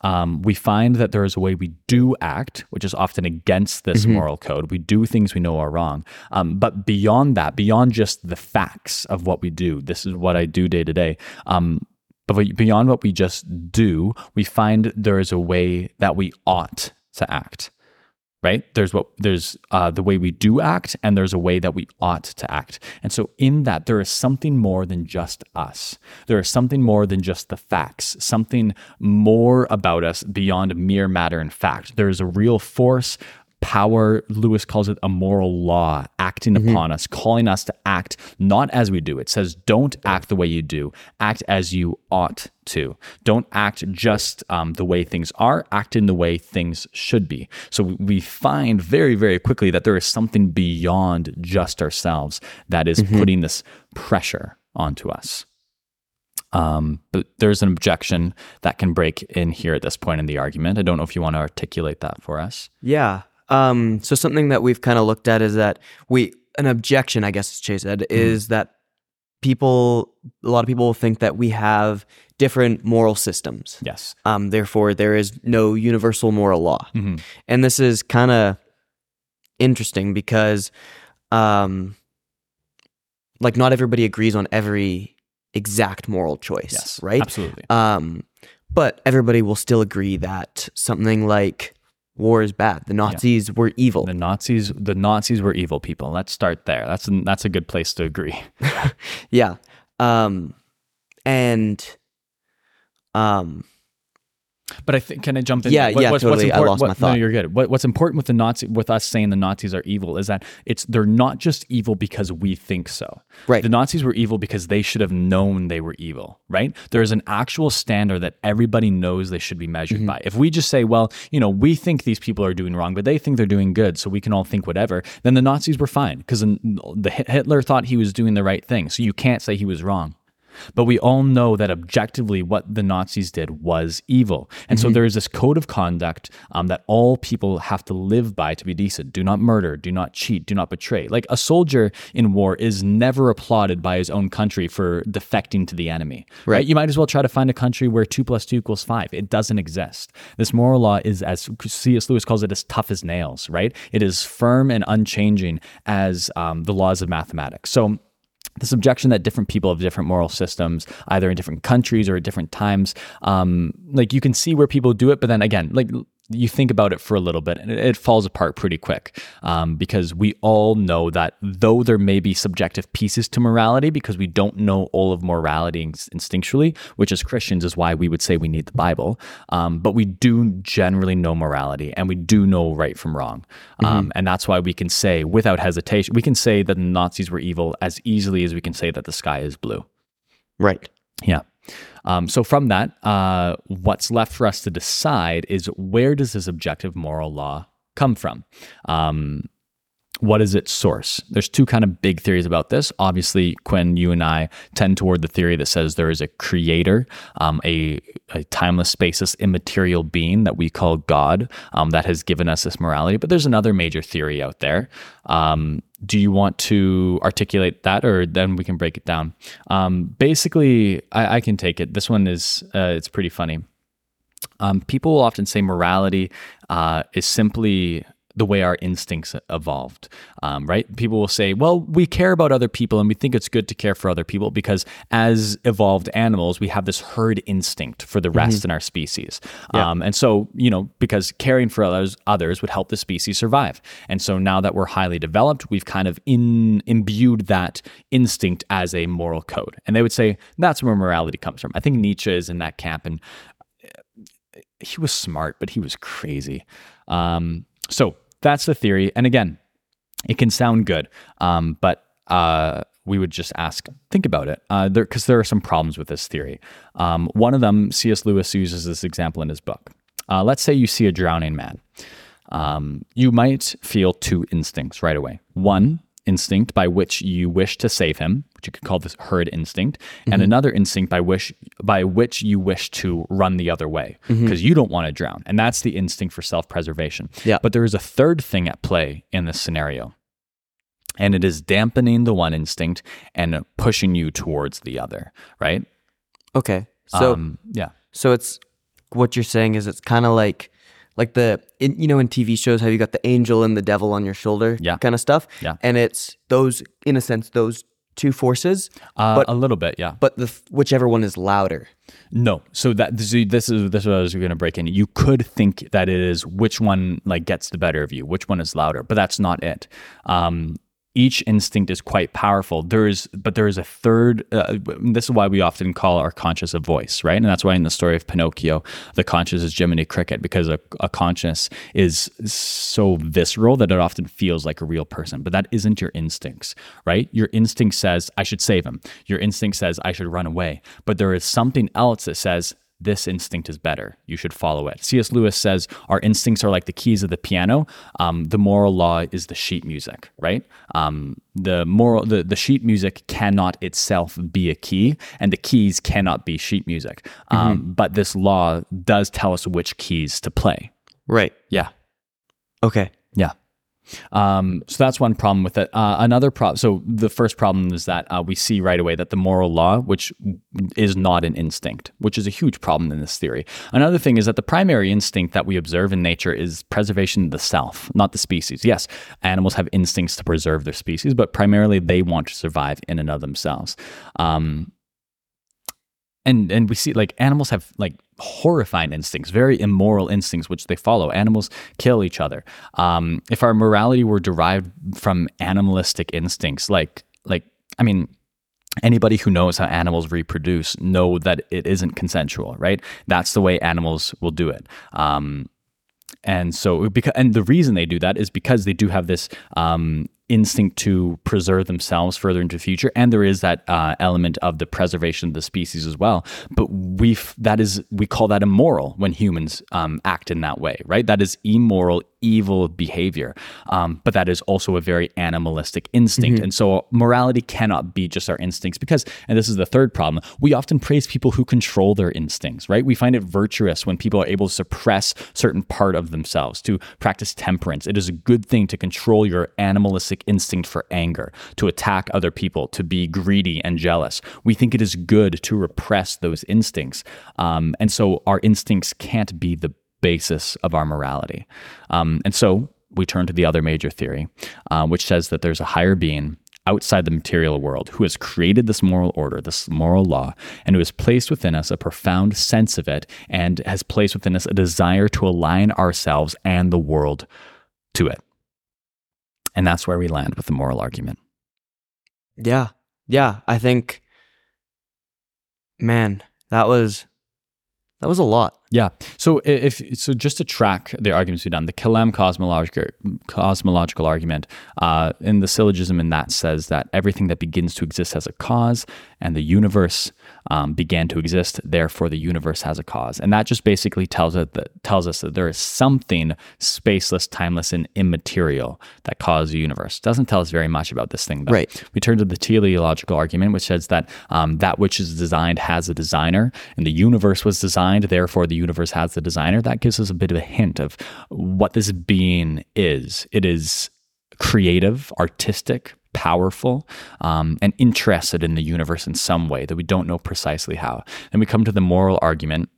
Speaker 2: um, we find that there is a way we do act, which is often against this mm-hmm. moral code. We do things we know are wrong. Um, but beyond that, beyond just the facts of what we do, this is what I do day to day. But beyond what we just do, we find there is a way that we ought to act right? There's what there's uh, the way we do act and there's a way that we ought to act. And so in that there is something more than just us. There is something more than just the facts something more about us beyond mere matter and fact. There is a real force power, Lewis calls it a moral law acting mm-hmm. upon us, calling us to act not as we do. It says, don't act the way you do, act as you ought to. Don't act just um, the way things are, act in the way things should be. So we find very, very quickly that there is something beyond just ourselves that is mm-hmm. putting this pressure onto us. Um, but there's an objection that can break in here at this point in the argument. I don't know if you want to articulate that for us.
Speaker 1: Yeah. Um, so something that we've kind of looked at is that we an objection, I guess Chase said, mm-hmm. is that people a lot of people think that we have different moral systems.
Speaker 2: Yes.
Speaker 1: Um, therefore, there is no universal moral law, mm-hmm. and this is kind of interesting because, um, like not everybody agrees on every exact moral choice.
Speaker 2: Yes,
Speaker 1: right.
Speaker 2: Absolutely.
Speaker 1: Um, but everybody will still agree that something like war is bad. The Nazis yeah. were evil.
Speaker 2: The Nazis, the Nazis were evil people. Let's start there. That's a, that's a good place to agree. [LAUGHS] [LAUGHS]
Speaker 1: yeah, um, and um,
Speaker 2: but I think can I jump in?
Speaker 1: Yeah, what, yeah, what's, totally. What's I lost
Speaker 2: what,
Speaker 1: my thought.
Speaker 2: No, you're good. What, what's important with the Nazi, with us saying the Nazis are evil, is that it's they're not just evil because we think so.
Speaker 1: Right.
Speaker 2: The Nazis were evil because they should have known they were evil. Right. There is an actual standard that everybody knows they should be measured mm-hmm. by. If we just say, well, you know, we think these people are doing wrong, but they think they're doing good, so we can all think whatever, then the Nazis were fine because the Hitler thought he was doing the right thing. So you can't say he was wrong. But we all know that objectively what the Nazis did was evil. And mm-hmm. so there is this code of conduct um, that all people have to live by to be decent. Do not murder, do not cheat, do not betray. Like a soldier in war is never applauded by his own country for defecting to the enemy. Right. right? You might as well try to find a country where two plus two equals five. It doesn't exist. This moral law is, as C.S. Lewis calls it, as tough as nails, right? It is firm and unchanging as um, the laws of mathematics. So this objection that different people have different moral systems, either in different countries or at different times. Um, like you can see where people do it, but then again, like you think about it for a little bit and it, falls apart pretty quick um, because we all know that though there may be subjective pieces to morality because we don't know all of morality instinctually which as christians is why we would say we need the bible um, but we do generally know morality and we do know right from wrong. Um, mm-hmm. and that's why we can say without hesitation we can say that the nazis were evil as easily as we can say that the sky is blue.
Speaker 1: Right.
Speaker 2: Yeah um, so from that, uh, what's left for us to decide is where does this objective moral law come from? Um, what is its source? There's two kind of big theories about this. Obviously, Quinn, you and I tend toward the theory that says there is a creator, um, a, a, timeless, spaceless, immaterial being that we call God um, that has given us this morality. But there's another major theory out there um, do you want to articulate that or then we can break it down um, basically I, I, can take it this one is uh, it's pretty funny um, people will often say morality uh, is simply the way our instincts evolved, um, right? People will say, well, we care about other people and we think it's good to care for other people because as evolved animals, we have this herd instinct for the rest mm-hmm. in our species. Yeah. Um, and so, you know, because caring for others, others would help the species survive. And so now that we're highly developed, we've kind of in, imbued that instinct as a moral code. And they would say that's where morality comes from. I think Nietzsche is in that camp and uh, he was smart, but he was crazy. Um, so that's the theory. And again, it can sound good, um, but uh, we would just ask, think about it, because uh, there, there, are some problems with this theory. Um, one of them, C.S. Lewis uses this example in his book. Uh, let's say you see a drowning man. Um, you might feel two instincts right away. One, instinct by which you wish to save him, which you could call this herd instinct, mm-hmm. and another instinct by which by which you wish to run the other way because mm-hmm. you don't want to drown, and that's the instinct for self-preservation.
Speaker 1: Yeah.
Speaker 2: But there is a third thing at play in this scenario. and it is dampening the one instinct and pushing you towards the other, right?
Speaker 1: Okay. So
Speaker 2: um, yeah.
Speaker 1: so it's what you're saying is it's kind of like like the in, you know in TV shows how you got the angel and the devil on your shoulder
Speaker 2: Yeah.
Speaker 1: kind of stuff.
Speaker 2: Yeah.
Speaker 1: And it's those in a sense those two forces,
Speaker 2: Uh,
Speaker 1: But-
Speaker 2: a little bit, yeah.
Speaker 1: but the whichever one is louder.
Speaker 2: No, so that this is this is this is what I was going to break in. You could think that it is which one like gets the better of you, which one is louder, but that's not it. Um, each instinct is quite powerful. There is, but there is a third. Uh, this is why we often call our conscious a voice, right? And that's why in the story of Pinocchio, the conscious is Jiminy Cricket because a, a conscious is so visceral that it often feels like a real person. But that isn't your instincts, right? Your instinct says I should save him. Your instinct says I should run away. But there is something else that says this instinct is better. You should follow it. C.S. Lewis says our instincts are like the keys of the piano. Um, the moral law is the sheet music, right? Um, the moral, the, the sheet music cannot itself be a key, and the keys cannot be sheet music. Um, But this law does tell us which keys to play.
Speaker 1: Right.
Speaker 2: Yeah.
Speaker 1: Okay.
Speaker 2: Yeah. Um, so that's one problem with it. Uh, another problem. So the first problem is that uh, we see right away that the moral law, which is not an instinct, which is a huge problem in this theory. Another thing is that the primary instinct that we observe in nature is preservation of the self, not the species. Yes, animals have instincts to preserve their species, but primarily they want to survive in and of themselves. Um, and and we see like animals have like horrifying instincts very immoral instincts which they follow. Animals kill each other. Um, if our morality were derived from animalistic instincts like like i mean anybody who knows how animals reproduce know that it isn't consensual right? That's the way animals will do it. Um, and so because and the reason they do that is because they do have this um, instinct to preserve themselves further into the future. And there is that uh, element of the preservation of the species as well. But we that is we call that immoral when humans um, act in that way right? That is immoral evil behavior. Um, but that is also a very animalistic instinct. And so morality cannot be just our instincts because and this is the third problem we often praise people who control their instincts right? We find it virtuous when people are able to suppress certain part of themselves to practice temperance. It is a good thing to control your animalistic instinct for anger to attack other people to be greedy and jealous we think it is good to repress those instincts um, and so our instincts can't be the basis of our morality. Um, and so we turn to the other major theory, uh, which says that there's a higher being outside the material world who has created this moral order, this moral law, and who has placed within us a profound sense of it and has placed within us a desire to align ourselves and the world to it. And that's where we land with the moral argument.
Speaker 1: Yeah. Yeah. I think, man, that was that was a lot.
Speaker 2: Yeah. So if so, just to track the arguments we've done, the Kalam cosmological cosmological argument uh, in the syllogism in that says that everything that begins to exist has a cause, and the universe um, began to exist. Therefore, the universe has a cause, and that just basically tells it that tells us that there is something spaceless, timeless, and immaterial that caused the universe. Doesn't tell us very much about this thing, though.
Speaker 1: Right.
Speaker 2: We turn to the teleological argument, which says that um, that which is designed has a designer, and the universe was designed, therefore the universe has the designer. That gives us a bit of a hint of what this being is. It is creative, artistic, powerful, um, and interested in the universe in some way that we don't know precisely how. Then we come to the moral argument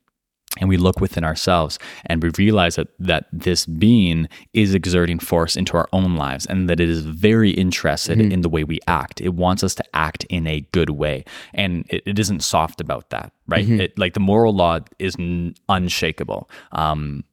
Speaker 2: and we look within ourselves and we realize that that this being is exerting force into our own lives and that it is very interested in the way we act. It wants us to act in a good way and it, it isn't soft about that right? It, like the moral law is n- unshakable. Um,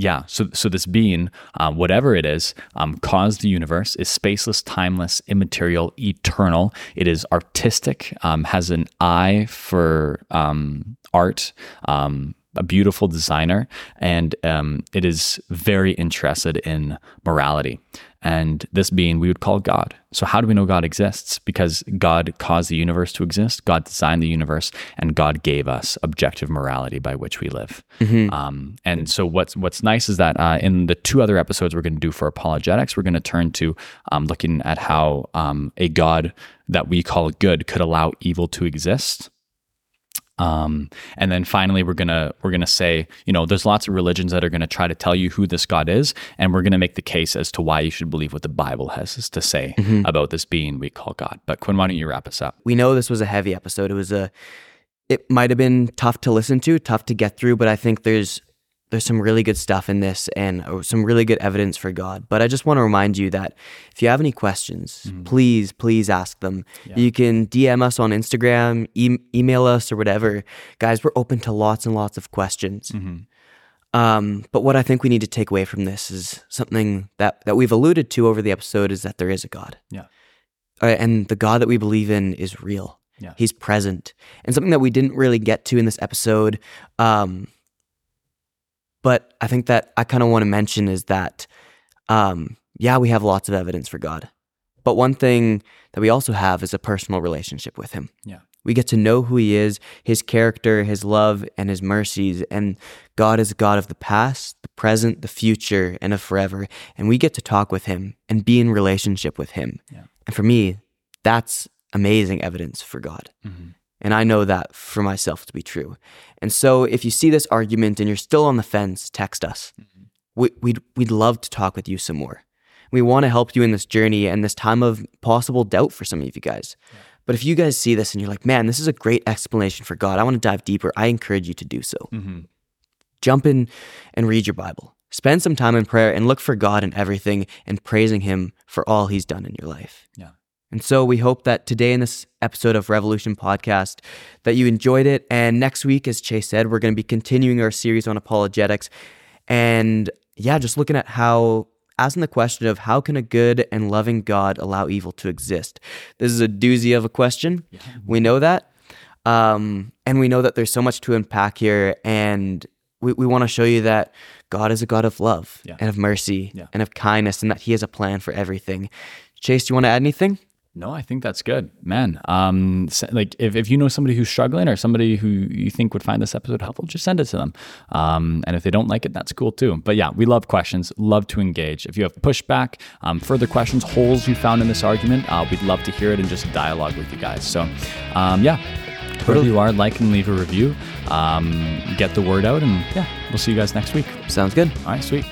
Speaker 2: yeah, so so this being, um, whatever it is, um, caused the universe, is spaceless, timeless, immaterial, eternal. It is artistic, um, has an eye for um, art, um, a beautiful designer, and um, it is very interested in morality. And this being we would call God. So, how do we know God exists? Because God caused the universe to exist, God designed the universe, and God gave us objective morality by which we live. Um, and so, what's what's nice is that uh, in the two other episodes we're going to do for apologetics, we're going to turn to um, looking at how um, a God that we call good could allow evil to exist. Um, and then finally, we're gonna we're gonna say, you know, there's lots of religions that are gonna try to tell you who this God is, and we're gonna make the case as to why you should believe what the Bible has to say mm-hmm. about this being we call God. But Quinn, why don't you wrap us up?
Speaker 1: We know this was a heavy episode. It was a, it might have been tough to listen to, tough to get through, but I think there's there's some really good stuff in this and uh, some really good evidence for God. But I just want to remind you that if you have any questions, mm-hmm. please, please ask them. Yeah. You can DM us on Instagram, e- email us, or whatever. Guys, we're open to lots and lots of questions. Mm-hmm. Um, but what I think we need to take away from this is something that, that we've alluded to over the episode is that there is a God.
Speaker 2: Yeah.
Speaker 1: Uh, and the God that we believe in is real.
Speaker 2: Yeah.
Speaker 1: He's present. And something that we didn't really get to in this episode, um, but I think that I kind of want to mention is that, um, yeah, we have lots of evidence for God. But one thing that we also have is a personal relationship with Him.
Speaker 2: Yeah.
Speaker 1: We get to know who He is, His character, His love, and His mercies. And God is a God of the past, the present, the future, and of forever. And we get to talk with Him and be in relationship with Him.
Speaker 2: Yeah.
Speaker 1: And for me, that's amazing evidence for God. Mm-hmm. And I know that for myself to be true. And so if you see this argument and you're still on the fence, text us. Mm-hmm. We, we'd, we'd love to talk with you some more. We want to help you in this journey and this time of possible doubt for some of you guys. Yeah. But if you guys see this and you're like, man, this is a great explanation for God, I want to dive deeper, I encourage you to do so. Mm-hmm. Jump in and read your Bible. Spend some time in prayer and look for God in everything and praising Him for all He's done in your life.
Speaker 2: Yeah.
Speaker 1: And so we hope that today in this episode of Revolution Podcast that you enjoyed it. And next week, as Chase said, we're going to be continuing our series on apologetics. And yeah, just looking at how asking the question of how can a good and loving God allow evil to exist? This is a doozy of a question. Yeah. We know that. Um, and we know that there's so much to unpack here. And we, we want to show you that God is a God of love
Speaker 2: yeah.
Speaker 1: and of mercy
Speaker 2: yeah.
Speaker 1: and of kindness and that He has a plan for everything. Chase, do you want to add anything?
Speaker 2: No, I think that's good, man. Um, like if, if you know somebody who's struggling or somebody who you think would find this episode helpful, just send it to them. Um, and if they don't like it, that's cool too. But yeah, we love questions, love to engage. If you have pushback, um, further questions, holes you found in this argument, uh, we'd love to hear it and just dialogue with you guys. So, um, yeah, wherever you are, like and leave a review. Um, get the word out, and yeah, we'll see you guys next week.
Speaker 1: Sounds good.
Speaker 2: All right, sweet.